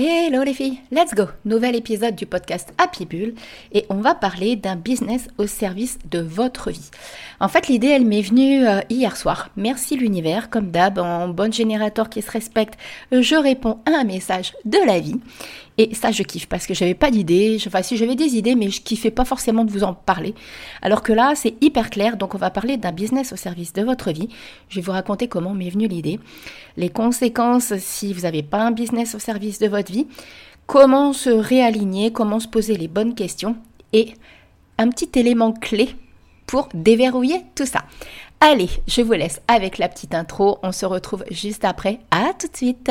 Hello les filles, let's go Nouvel épisode du podcast Happy Bull et on va parler d'un business au service de votre vie. En fait, l'idée, elle m'est venue euh, hier soir. Merci l'univers, comme d'hab, en bonne générateur qui se respecte, je réponds à un message de la vie. Et ça, je kiffe parce que j'avais pas d'idées. Enfin, si j'avais des idées, mais je kiffais pas forcément de vous en parler. Alors que là, c'est hyper clair. Donc, on va parler d'un business au service de votre vie. Je vais vous raconter comment m'est venue l'idée, les conséquences si vous n'avez pas un business au service de votre comment se réaligner, comment se poser les bonnes questions et un petit élément clé pour déverrouiller tout ça. Allez, je vous laisse avec la petite intro. On se retrouve juste après. À tout de suite.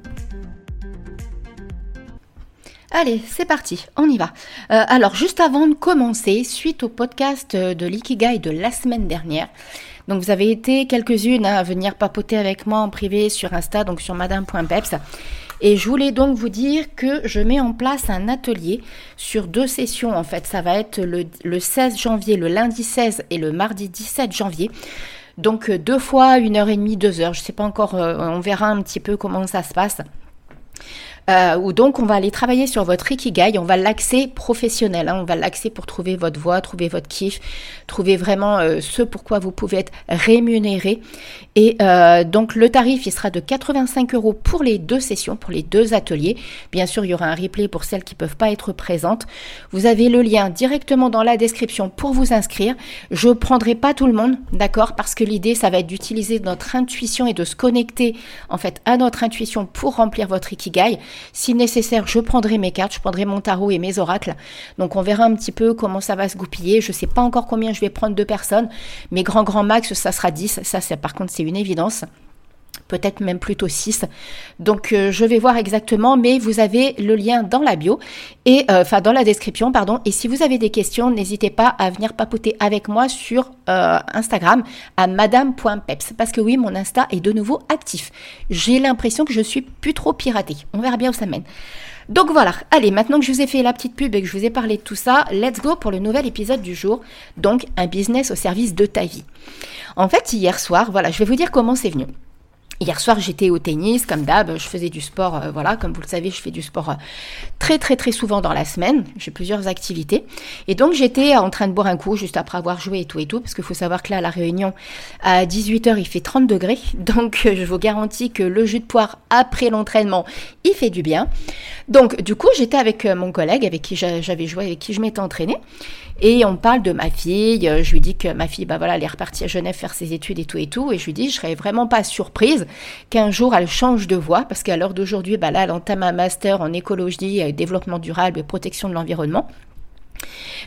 Allez, c'est parti, on y va. Euh, alors, juste avant de commencer, suite au podcast de l'Ikigai de la semaine dernière, donc vous avez été quelques-unes à venir papoter avec moi en privé sur Insta, donc sur madame.peps. Et je voulais donc vous dire que je mets en place un atelier sur deux sessions en fait. Ça va être le, le 16 janvier, le lundi 16 et le mardi 17 janvier. Donc euh, deux fois une heure et demie, deux heures. Je ne sais pas encore, euh, on verra un petit peu comment ça se passe. Euh, donc on va aller travailler sur votre ikigai, on va l'axer professionnel, hein. on va l'axer pour trouver votre voie, trouver votre kiff, trouver vraiment euh, ce pourquoi vous pouvez être rémunéré. Et euh, donc le tarif, il sera de 85 euros pour les deux sessions, pour les deux ateliers. Bien sûr, il y aura un replay pour celles qui ne peuvent pas être présentes. Vous avez le lien directement dans la description pour vous inscrire. Je ne prendrai pas tout le monde, d'accord, parce que l'idée, ça va être d'utiliser notre intuition et de se connecter en fait à notre intuition pour remplir votre ikigai. Si nécessaire, je prendrai mes cartes, je prendrai mon tarot et mes oracles. Donc on verra un petit peu comment ça va se goupiller. Je ne sais pas encore combien je vais prendre de personnes. Mes grands grands max, ça sera 10. Ça, par contre, c'est une évidence peut-être même plutôt 6. Donc euh, je vais voir exactement, mais vous avez le lien dans la bio et euh, enfin dans la description, pardon. Et si vous avez des questions, n'hésitez pas à venir papoter avec moi sur euh, Instagram à madame.peps parce que oui, mon Insta est de nouveau actif. J'ai l'impression que je suis plus trop piratée. On verra bien où ça mène. Donc voilà, allez, maintenant que je vous ai fait la petite pub et que je vous ai parlé de tout ça, let's go pour le nouvel épisode du jour. Donc un business au service de ta vie. En fait, hier soir, voilà, je vais vous dire comment c'est venu. Hier soir, j'étais au tennis, comme d'hab, je faisais du sport, euh, voilà, comme vous le savez, je fais du sport euh, très très très souvent dans la semaine, j'ai plusieurs activités. Et donc j'étais en train de boire un coup juste après avoir joué et tout et tout, parce qu'il faut savoir que là, à la réunion, à 18h, il fait 30 degrés, donc euh, je vous garantis que le jus de poire après l'entraînement, il fait du bien. Donc du coup, j'étais avec mon collègue avec qui j'avais joué, avec qui je m'étais entraînée, et on parle de ma fille. Euh, je lui dis que ma fille, bah voilà, elle est repartie à Genève faire ses études et tout et tout. Et je lui dis, je serais vraiment pas surprise qu'un jour elle change de voie parce qu'à l'heure d'aujourd'hui, bah là, elle entame un master en écologie, développement durable et protection de l'environnement.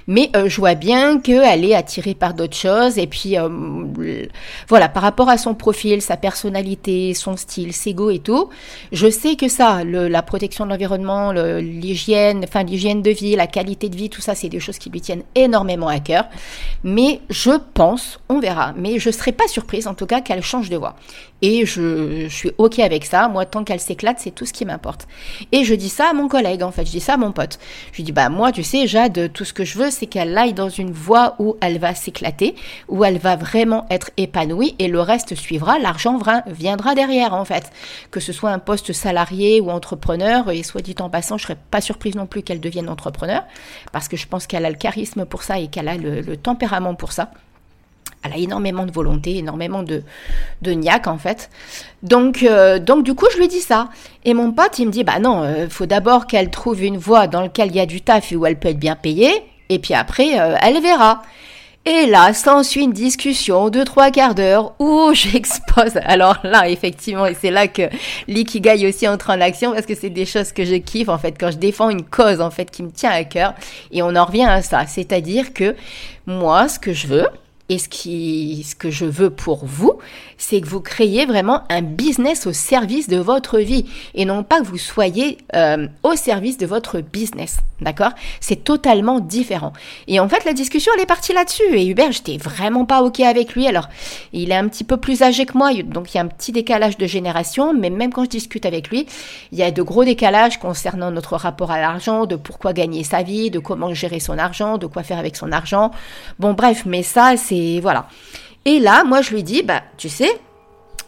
Mais euh, je vois bien qu'elle est attirée par d'autres choses. Et puis, euh, voilà, par rapport à son profil, sa personnalité, son style, ses goûts et tout, je sais que ça, la protection de l'environnement, l'hygiène, enfin l'hygiène de vie, la qualité de vie, tout ça, c'est des choses qui lui tiennent énormément à cœur. Mais je pense, on verra, mais je ne serais pas surprise en tout cas qu'elle change de voie. Et je, je suis OK avec ça. Moi, tant qu'elle s'éclate, c'est tout ce qui m'importe. Et je dis ça à mon collègue, en fait. Je dis ça à mon pote. Je lui dis, bah, moi, tu sais, Jade, tout ce que je veux, c'est qu'elle aille dans une voie où elle va s'éclater, où elle va vraiment être épanouie et le reste suivra. L'argent viendra derrière, en fait. Que ce soit un poste salarié ou entrepreneur. Et soit dit en passant, je serais pas surprise non plus qu'elle devienne entrepreneur parce que je pense qu'elle a le charisme pour ça et qu'elle a le tempérament pour ça. Elle a énormément de volonté, énormément de, de niaque en fait. Donc, euh, donc du coup, je lui dis ça. Et mon pote, il me dit, bah non, il euh, faut d'abord qu'elle trouve une voie dans laquelle il y a du taf et où elle peut être bien payée. Et puis après, euh, elle verra. Et là, s'ensuit une discussion de trois quarts d'heure où j'expose. Alors là, effectivement, et c'est là que l'ikigai aussi entre en action parce que c'est des choses que je kiffe en fait quand je défends une cause en fait qui me tient à cœur. Et on en revient à ça, c'est-à-dire que moi, ce que je veux, et ce, qui, ce que je veux pour vous, c'est que vous créiez vraiment un business au service de votre vie et non pas que vous soyez euh, au service de votre business. D'accord? C'est totalement différent. Et en fait, la discussion, elle est partie là-dessus. Et Hubert, j'étais vraiment pas OK avec lui. Alors, il est un petit peu plus âgé que moi, donc il y a un petit décalage de génération. Mais même quand je discute avec lui, il y a de gros décalages concernant notre rapport à l'argent, de pourquoi gagner sa vie, de comment gérer son argent, de quoi faire avec son argent. Bon, bref, mais ça, c'est voilà. Et là, moi, je lui dis, bah, tu sais,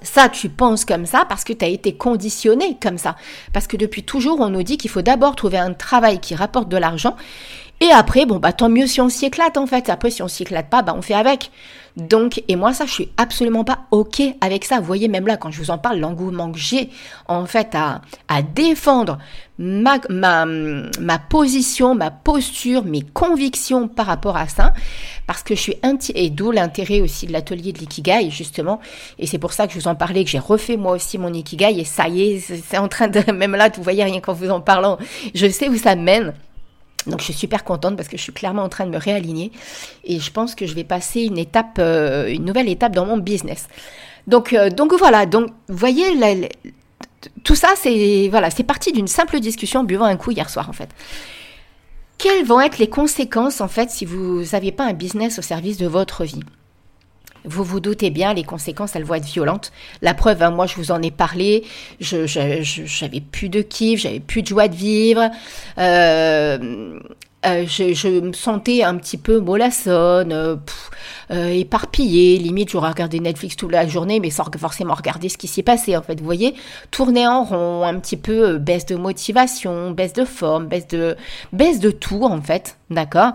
ça, tu penses comme ça parce que tu as été conditionné comme ça. Parce que depuis toujours, on nous dit qu'il faut d'abord trouver un travail qui rapporte de l'argent. Et après, bon, bah, tant mieux si on s'y éclate, en fait. Après, si on s'y éclate pas, bah, on fait avec. Donc, et moi, ça, je suis absolument pas OK avec ça. Vous voyez, même là, quand je vous en parle, l'engouement que j'ai, en fait, à, à défendre ma, ma, ma position, ma posture, mes convictions par rapport à ça, parce que je suis et d'où l'intérêt aussi de l'atelier de l'ikigai, justement. Et c'est pour ça que je vous en parlais, que j'ai refait moi aussi mon ikigai, et ça y est, c'est en train de, même là, vous voyez rien qu'en vous en parlant, je sais où ça mène. Donc je suis super contente parce que je suis clairement en train de me réaligner et je pense que je vais passer une étape, euh, une nouvelle étape dans mon business. Donc, euh, donc voilà, donc vous voyez, tout ça c'est voilà, c'est parti d'une simple discussion buvant un coup hier soir en fait. Quelles vont être les conséquences en fait si vous n'aviez pas un business au service de votre vie? Vous vous doutez bien, les conséquences, elles vont être violentes. La preuve, hein, moi, je vous en ai parlé. Je, j'avais plus de kiff, j'avais plus de joie de vivre. Euh, euh, je, me sentais un petit peu mollassonne, euh, euh, éparpillée. Limite, j'aurais regardé Netflix toute la journée, mais sans forcément regarder ce qui s'y passait. En fait, vous voyez, tourner en rond, un petit peu baisse de motivation, baisse de forme, baisse de baisse de tout en fait, d'accord?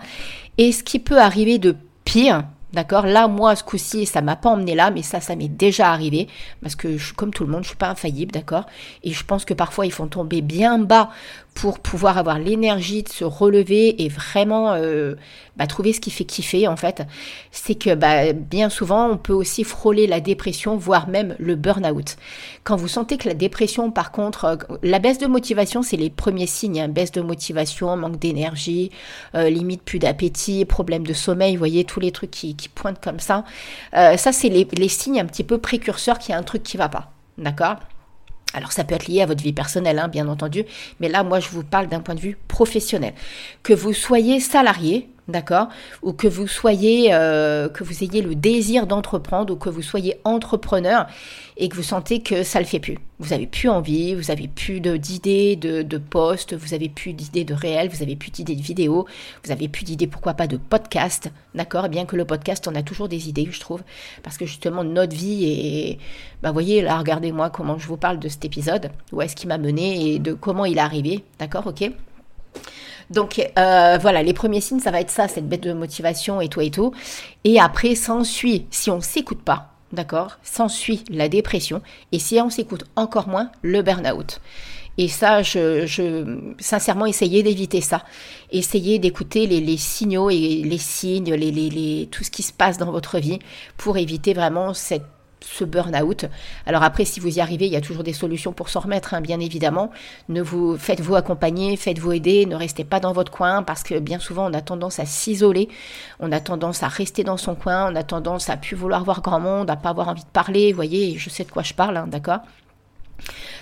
Et ce qui peut arriver de pire, D'accord? Là, moi, ce coup-ci, ça m'a pas emmené là, mais ça, ça m'est déjà arrivé. Parce que je comme tout le monde, je suis pas infaillible, d'accord? Et je pense que parfois, ils font tomber bien bas pour pouvoir avoir l'énergie de se relever et vraiment euh, bah, trouver ce qui fait kiffer en fait, c'est que bah, bien souvent on peut aussi frôler la dépression, voire même le burn-out. Quand vous sentez que la dépression, par contre, euh, la baisse de motivation, c'est les premiers signes, hein, baisse de motivation, manque d'énergie, euh, limite plus d'appétit, problème de sommeil, vous voyez tous les trucs qui, pointent comme ça. ça, c'est les, les signes un petit peu précurseurs qu'il y a un truc qui va pas, d'accord? Alors ça peut être lié à votre vie personnelle, hein, bien entendu, mais là, moi, je vous parle d'un point de vue professionnel. Que vous soyez salarié, d'accord, ou que vous soyez, euh, que vous ayez le désir d'entreprendre, ou que vous soyez entrepreneur et que vous sentez que ça le fait plus. Vous avez plus envie, vous avez plus d'idées de, de, vous avez plus d'idées de réel, vous avez plus d'idées de vidéos, vous avez plus d'idées, pourquoi pas, de podcast, d'accord, bien que le podcast, on a toujours des idées, je trouve, parce que justement notre vie est, bah voyez là, regardez-moi comment je vous parle de cet épisode, où est-ce qu'il m'a mené et de comment il est arrivé, d'accord, ok? Donc euh, voilà, les premiers signes, ça va être ça, cette bête de motivation et tout et tout. Et après, s'ensuit, si on s'écoute pas, d'accord, s'ensuit la dépression. Et si on s'écoute encore moins, le burn-out. Et ça, je, je sincèrement, essayez d'éviter ça. Essayez d'écouter les, signaux et les signes, tout ce qui se passe dans votre vie pour éviter vraiment cette ce burn-out. Alors après, si vous y arrivez, il y a toujours des solutions pour s'en remettre, hein, bien évidemment. Ne vous faites-vous accompagner, faites-vous aider, ne restez pas dans votre coin parce que bien souvent on a tendance à s'isoler, on a tendance à rester dans son coin, on a tendance à plus vouloir voir grand monde, à pas avoir envie de parler. Vous voyez, je sais de quoi je parle, hein, d'accord?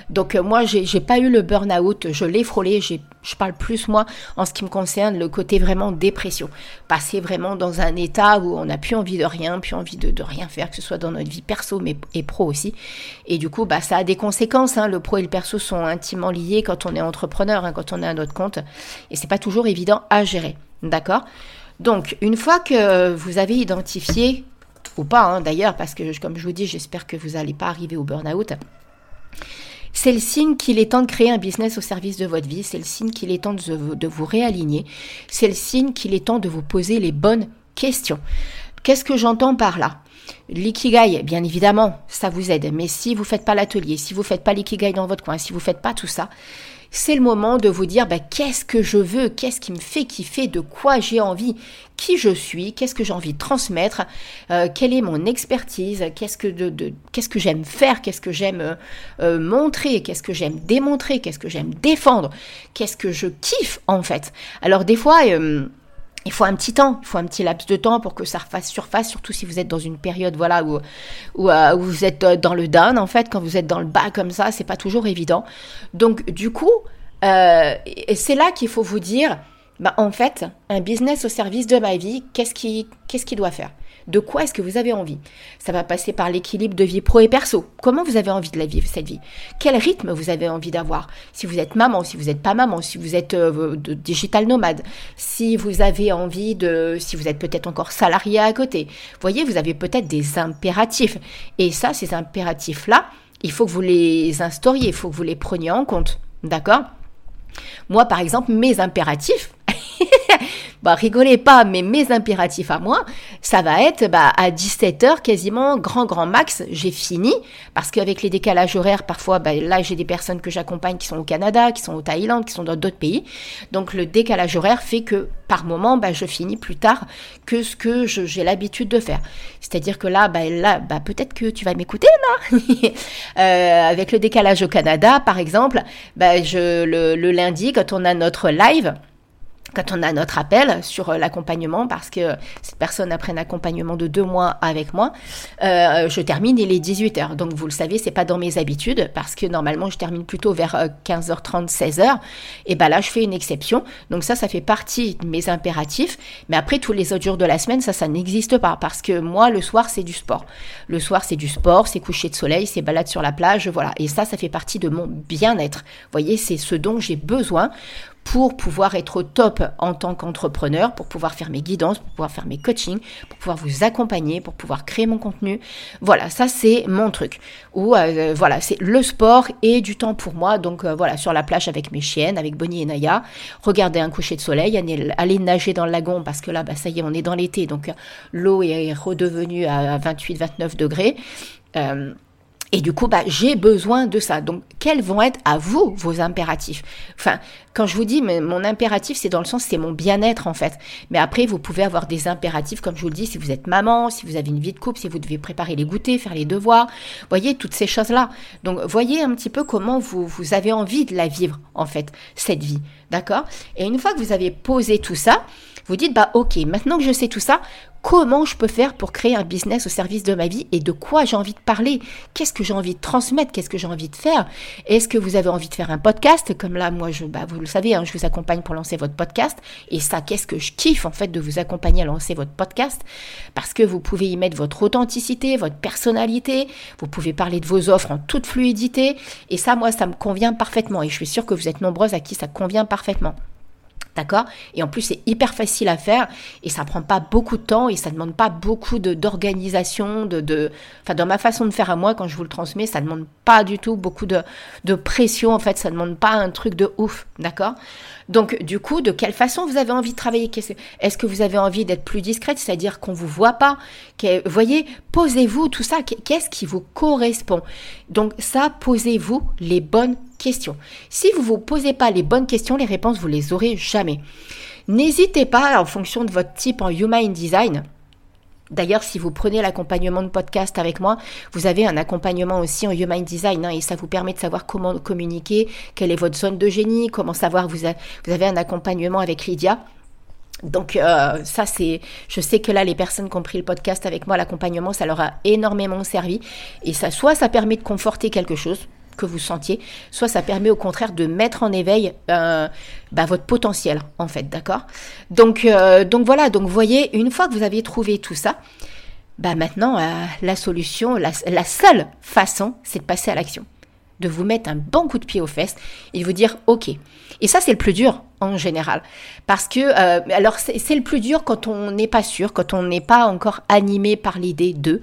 Donc euh, moi, j'ai pas eu le burn-out, je l'ai frôlé, je parle plus moi en ce qui me concerne le côté vraiment dépression. Passer vraiment dans un état où on n'a plus envie de rien, plus envie de, rien faire, que ce soit dans notre vie perso mais, et pro aussi. Et du coup, bah, ça a des conséquences. Hein. Le pro et le perso sont intimement liés quand on est entrepreneur, hein, quand on est à notre compte. Et c'est pas toujours évident à gérer. D'accord? Donc, une fois que vous avez identifié, ou pas hein, d'ailleurs, parce que comme je vous dis, j'espère que vous n'allez pas arriver au burn-out c'est le signe qu'il est temps de créer un business au service de votre vie, c'est le signe qu'il est temps de, vous réaligner, c'est le signe qu'il est temps de vous poser les bonnes questions. Qu'est-ce que j'entends par là? L'ikigai, bien évidemment, ça vous aide, mais si vous ne faites pas l'atelier, si vous ne faites pas l'ikigai dans votre coin, si vous ne faites pas tout ça, c'est le moment de vous dire bah, qu'est-ce que je veux, qu'est-ce qui me fait kiffer, de quoi j'ai envie, qui je suis, qu'est-ce que j'ai envie de transmettre, euh, quelle est mon expertise, qu'est-ce que de, qu'est-ce que j'aime faire, qu'est-ce que j'aime euh, euh, montrer, qu'est-ce que j'aime démontrer, qu'est-ce que j'aime défendre, qu'est-ce que je kiffe en fait? Alors des fois il faut un petit temps, il faut un petit laps de temps pour que ça refasse surface, surtout si vous êtes dans une période voilà où, où, vous êtes dans le down en fait, quand vous êtes dans le bas comme ça, c'est pas toujours évident. Donc du coup, c'est là qu'il faut vous dire, bah, en fait, un business au service de ma vie, qu'est-ce qui, qu'est-ce qui doit faire? De quoi est-ce que vous avez envie? Ça va passer par l'équilibre de vie pro et perso. Comment vous avez envie de la vivre, cette vie? Quel rythme vous avez envie d'avoir? Si vous êtes maman, si vous n'êtes pas maman, si vous êtes euh, digital nomade, si vous avez envie de... si vous êtes peut-être encore salarié à côté. Vous voyez, vous avez peut-être des impératifs. Et ça, ces impératifs-là, il faut que vous les instauriez, il faut que vous les preniez en compte. D'accord? Moi, par exemple, mes impératifs, bah rigolez pas, mais mes impératifs à moi, ça va être bah, à 17h quasiment, grand grand max, j'ai fini, parce qu'avec les décalages horaires, parfois, bah, là j'ai des personnes que j'accompagne qui sont au Canada, qui sont au Thaïlande, qui sont dans d'autres pays, donc le décalage horaire fait que par moment, bah, je finis plus tard que ce que j'ai l'habitude de faire. C'est-à-dire que là, bah, là bah, peut-être que tu vas m'écouter là. euh, avec le décalage au Canada, par exemple, bah, je, le, le lundi, quand on a notre live, quand on a notre appel sur euh, l'accompagnement, parce que cette personne a pris un accompagnement de deux mois avec moi, euh, je termine, il est 18h. Donc vous le savez, c'est pas dans mes habitudes, parce que normalement je termine plutôt vers 15h30, euh, 16h. Et ben là, je fais une exception. Donc ça, ça fait partie de mes impératifs. Mais après, tous les autres jours de la semaine, ça, ça n'existe pas, parce que moi, le soir, c'est du sport. Le soir, c'est du sport, c'est coucher de soleil, c'est balade sur la plage, voilà. Et ça, ça fait partie de mon bien-être. Vous voyez, c'est ce dont j'ai besoin pour pouvoir être au top en tant qu'entrepreneur, pour pouvoir faire mes guidances, pour pouvoir faire mes coachings, pour pouvoir vous accompagner, pour pouvoir créer mon contenu. Voilà, ça c'est mon truc. Ou euh, voilà, c'est le sport et du temps pour moi. Donc euh, voilà, sur la plage avec mes chiennes, avec Bonnie et Naya, regarder un coucher de soleil, aller, nager dans le lagon parce que là, bah, ça y est, on est dans l'été, donc l'eau est redevenue à 28-29 degrés. Euh, et du coup, bah, j'ai besoin de ça. Donc, quels vont être à vous vos impératifs? Enfin, quand je vous dis, mais mon impératif, c'est dans le sens, c'est mon bien-être en fait. Mais après, vous pouvez avoir des impératifs, comme je vous le dis, si vous êtes maman, si vous avez une vie de couple, si vous devez préparer les goûters, faire les devoirs. Voyez, toutes ces choses-là. Donc, voyez un petit peu comment vous, vous avez envie de la vivre, en fait, cette vie. D'accord? Et une fois que vous avez posé tout ça, vous dites, bah ok, maintenant que je sais tout ça, comment je peux faire pour créer un business au service de ma vie et de quoi j'ai envie de parler? Qu'est-ce que j'ai envie de transmettre? Qu'est-ce que j'ai envie de faire? Est-ce que vous avez envie de faire un podcast? Comme là, moi, je, bah, vous le savez, hein, je vous accompagne pour lancer votre podcast. Et ça, qu'est-ce que je kiffe en fait de vous accompagner à lancer votre podcast? Parce que vous pouvez y mettre votre authenticité, votre personnalité. Vous pouvez parler de vos offres en toute fluidité. Et ça, moi, ça me convient parfaitement. Et je suis sûre que vous êtes nombreuses à qui ça convient parfaitement. D'accord? Et en plus, c'est hyper facile à faire et ça prend pas beaucoup de temps et ça demande pas beaucoup d'organisation, de, de, Enfin, dans ma façon de faire à moi, quand je vous le transmets, ça demande pas du tout beaucoup de, de pression. En fait, ça demande pas un truc de ouf. D'accord? Donc, du coup, de quelle façon vous avez envie de travailler? Est-ce que vous avez envie d'être plus discrète, c'est-à-dire qu'on vous voit pas? Voyez, posez-vous tout ça. Qu'est-ce qui vous correspond? Donc, ça, posez-vous les bonnes questions. Si vous ne vous posez pas les bonnes questions, les réponses, vous les aurez jamais. N'hésitez pas, en fonction de votre type en Human Design, D'ailleurs, si vous prenez l'accompagnement de podcast avec moi, vous avez un accompagnement aussi en Human Design hein, et ça vous permet de savoir comment communiquer, quelle est votre zone de génie, comment savoir, vous, avez un accompagnement avec Lydia. Donc euh, ça c'est, je sais que là les personnes qui ont pris le podcast avec moi, l'accompagnement, ça leur a énormément servi et ça soit ça permet de conforter quelque chose, que vous sentiez, soit ça permet au contraire de mettre en éveil euh, bah, votre potentiel, en fait, d'accord? Donc, euh, donc voilà, donc voyez, une fois que vous avez trouvé tout ça, bah maintenant, euh, la solution, la seule façon, c'est de passer à l'action de vous mettre un bon coup de pied aux fesses et de vous dire OK. Et ça, c'est le plus dur en général. Parce que, euh, alors, c'est le plus dur quand on n'est pas sûr, quand on n'est pas encore animé par l'idée de.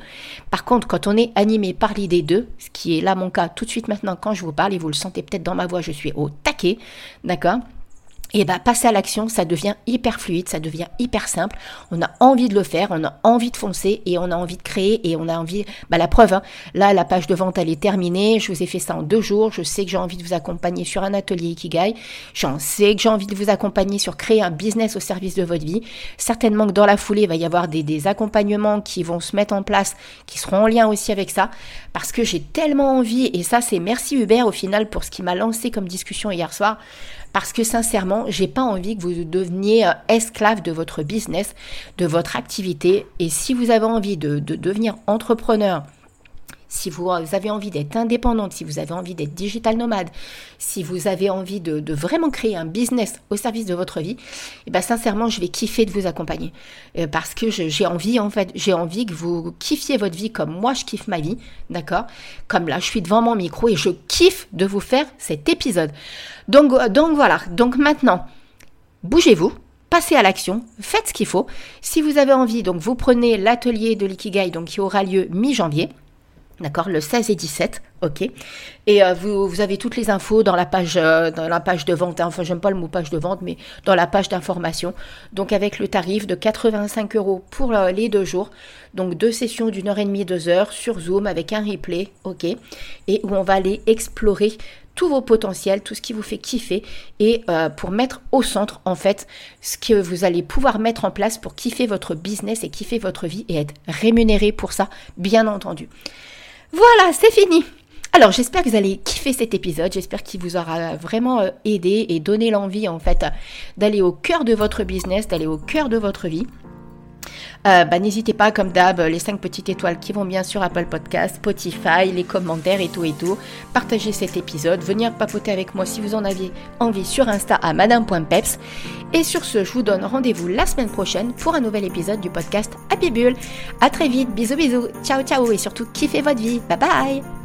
Par contre, quand on est animé par l'idée de, ce qui est là mon cas tout de suite maintenant quand je vous parle, et vous le sentez peut-être dans ma voix, je suis au taquet, d'accord? Et bah passer à l'action, ça devient hyper fluide, ça devient hyper simple. On a envie de le faire, on a envie de foncer et on a envie de créer et on a envie. Bah la preuve, hein, là la page de vente elle est terminée. Je vous ai fait ça en deux jours. Je sais que j'ai envie de vous accompagner sur un atelier Ikigai. J'en sais que j'ai envie de vous accompagner sur créer un business au service de votre vie. Certainement que dans la foulée il va y avoir des, des accompagnements qui vont se mettre en place, qui seront en lien aussi avec ça, parce que j'ai tellement envie et ça c'est merci Hubert au final pour ce qui m'a lancé comme discussion hier soir parce que sincèrement, j'ai pas envie que vous deveniez euh, esclave de votre business, de votre activité. Et si vous avez envie de, de devenir entrepreneur, si vous avez envie d'être indépendante, si vous avez envie d'être digital nomade, si vous avez envie de, vraiment créer un business au service de votre vie, eh ben sincèrement, je vais kiffer de vous accompagner euh, parce que j'ai envie en fait, j'ai envie que vous kiffiez votre vie comme moi je kiffe ma vie, d'accord? Comme là, je suis devant mon micro et je kiffe de vous faire cet épisode. Donc donc voilà. Donc maintenant, bougez-vous, passez à l'action, faites ce qu'il faut. Si vous avez envie, donc vous prenez l'atelier de l'ikigai donc qui aura lieu mi-janvier. D'accord, le 16 et 17, ok. Et euh, vous, avez toutes les infos dans la page, euh, dans la page de vente. Hein. Enfin, j'aime pas le mot page de vente, mais dans la page d'information. Donc, avec le tarif de 85 euros pour euh, les deux jours. Donc, deux sessions d'une heure et demie, deux heures sur Zoom avec un replay, ok. Et où on va aller explorer tous vos potentiels, tout ce qui vous fait kiffer et pour mettre au centre en fait ce que vous allez pouvoir mettre en place pour kiffer votre business et kiffer votre vie et être rémunéré pour ça, bien entendu. Voilà, c'est fini. Alors j'espère que vous allez kiffer cet épisode, j'espère qu'il vous aura vraiment euh, aidé et donné l'envie en fait d'aller au cœur de votre business, d'aller au cœur de votre vie. Euh, bah, n'hésitez pas, comme d'hab, les 5 petites étoiles qui vont bien sur Apple Podcast, Spotify, les commentaires et tout et tout. Partagez cet épisode, venir papoter avec moi si vous en aviez envie sur Insta à madame.peps. Et sur ce, je vous donne rendez-vous la semaine prochaine pour un nouvel épisode du podcast Happy Bull. À très vite, bisous bisous, ciao ciao et surtout kiffez votre vie. Bye bye